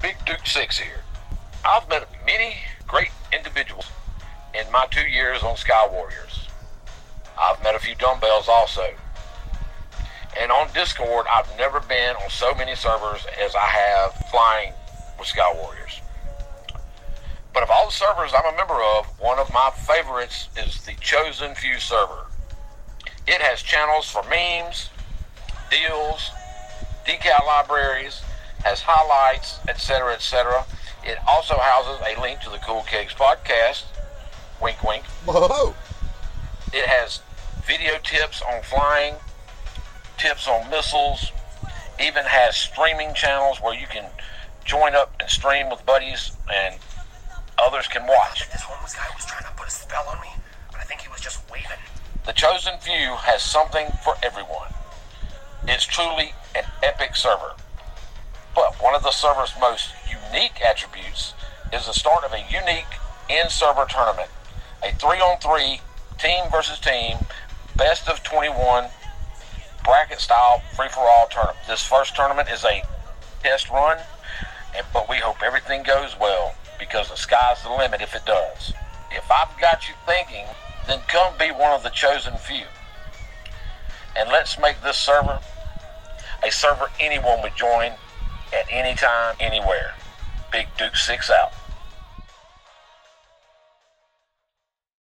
Duke Six here. I've met many great individuals in my two years on Sky Warriors. I've met a few dumbbells also. And on Discord, I've never been on so many servers as I have flying with Sky Warriors. But of all the servers I'm a member of, one of my favorites is the Chosen Few server. It has channels for memes, deals, decal libraries, has highlights, etc., etc. It also houses a link to the Cool Cakes podcast. Wink, wink. Whoa. It has video tips on flying, tips on missiles, even has streaming channels where you can join up and stream with buddies and others can watch. This homeless guy was trying to put a spell on me, but I think he was just waving. The Chosen Few has something for everyone. It's truly an epic server. Of the server's most unique attributes is the start of a unique in-server tournament. A three-on-three, team versus team, best of 21, bracket-style free-for-all tournament. This first tournament is a test run, and, but we hope everything goes well because the sky's the limit if it does. If I've got you thinking, then come be one of the chosen few. And let's make this server a server anyone would join at any time, anywhere. Big Duke 6 out.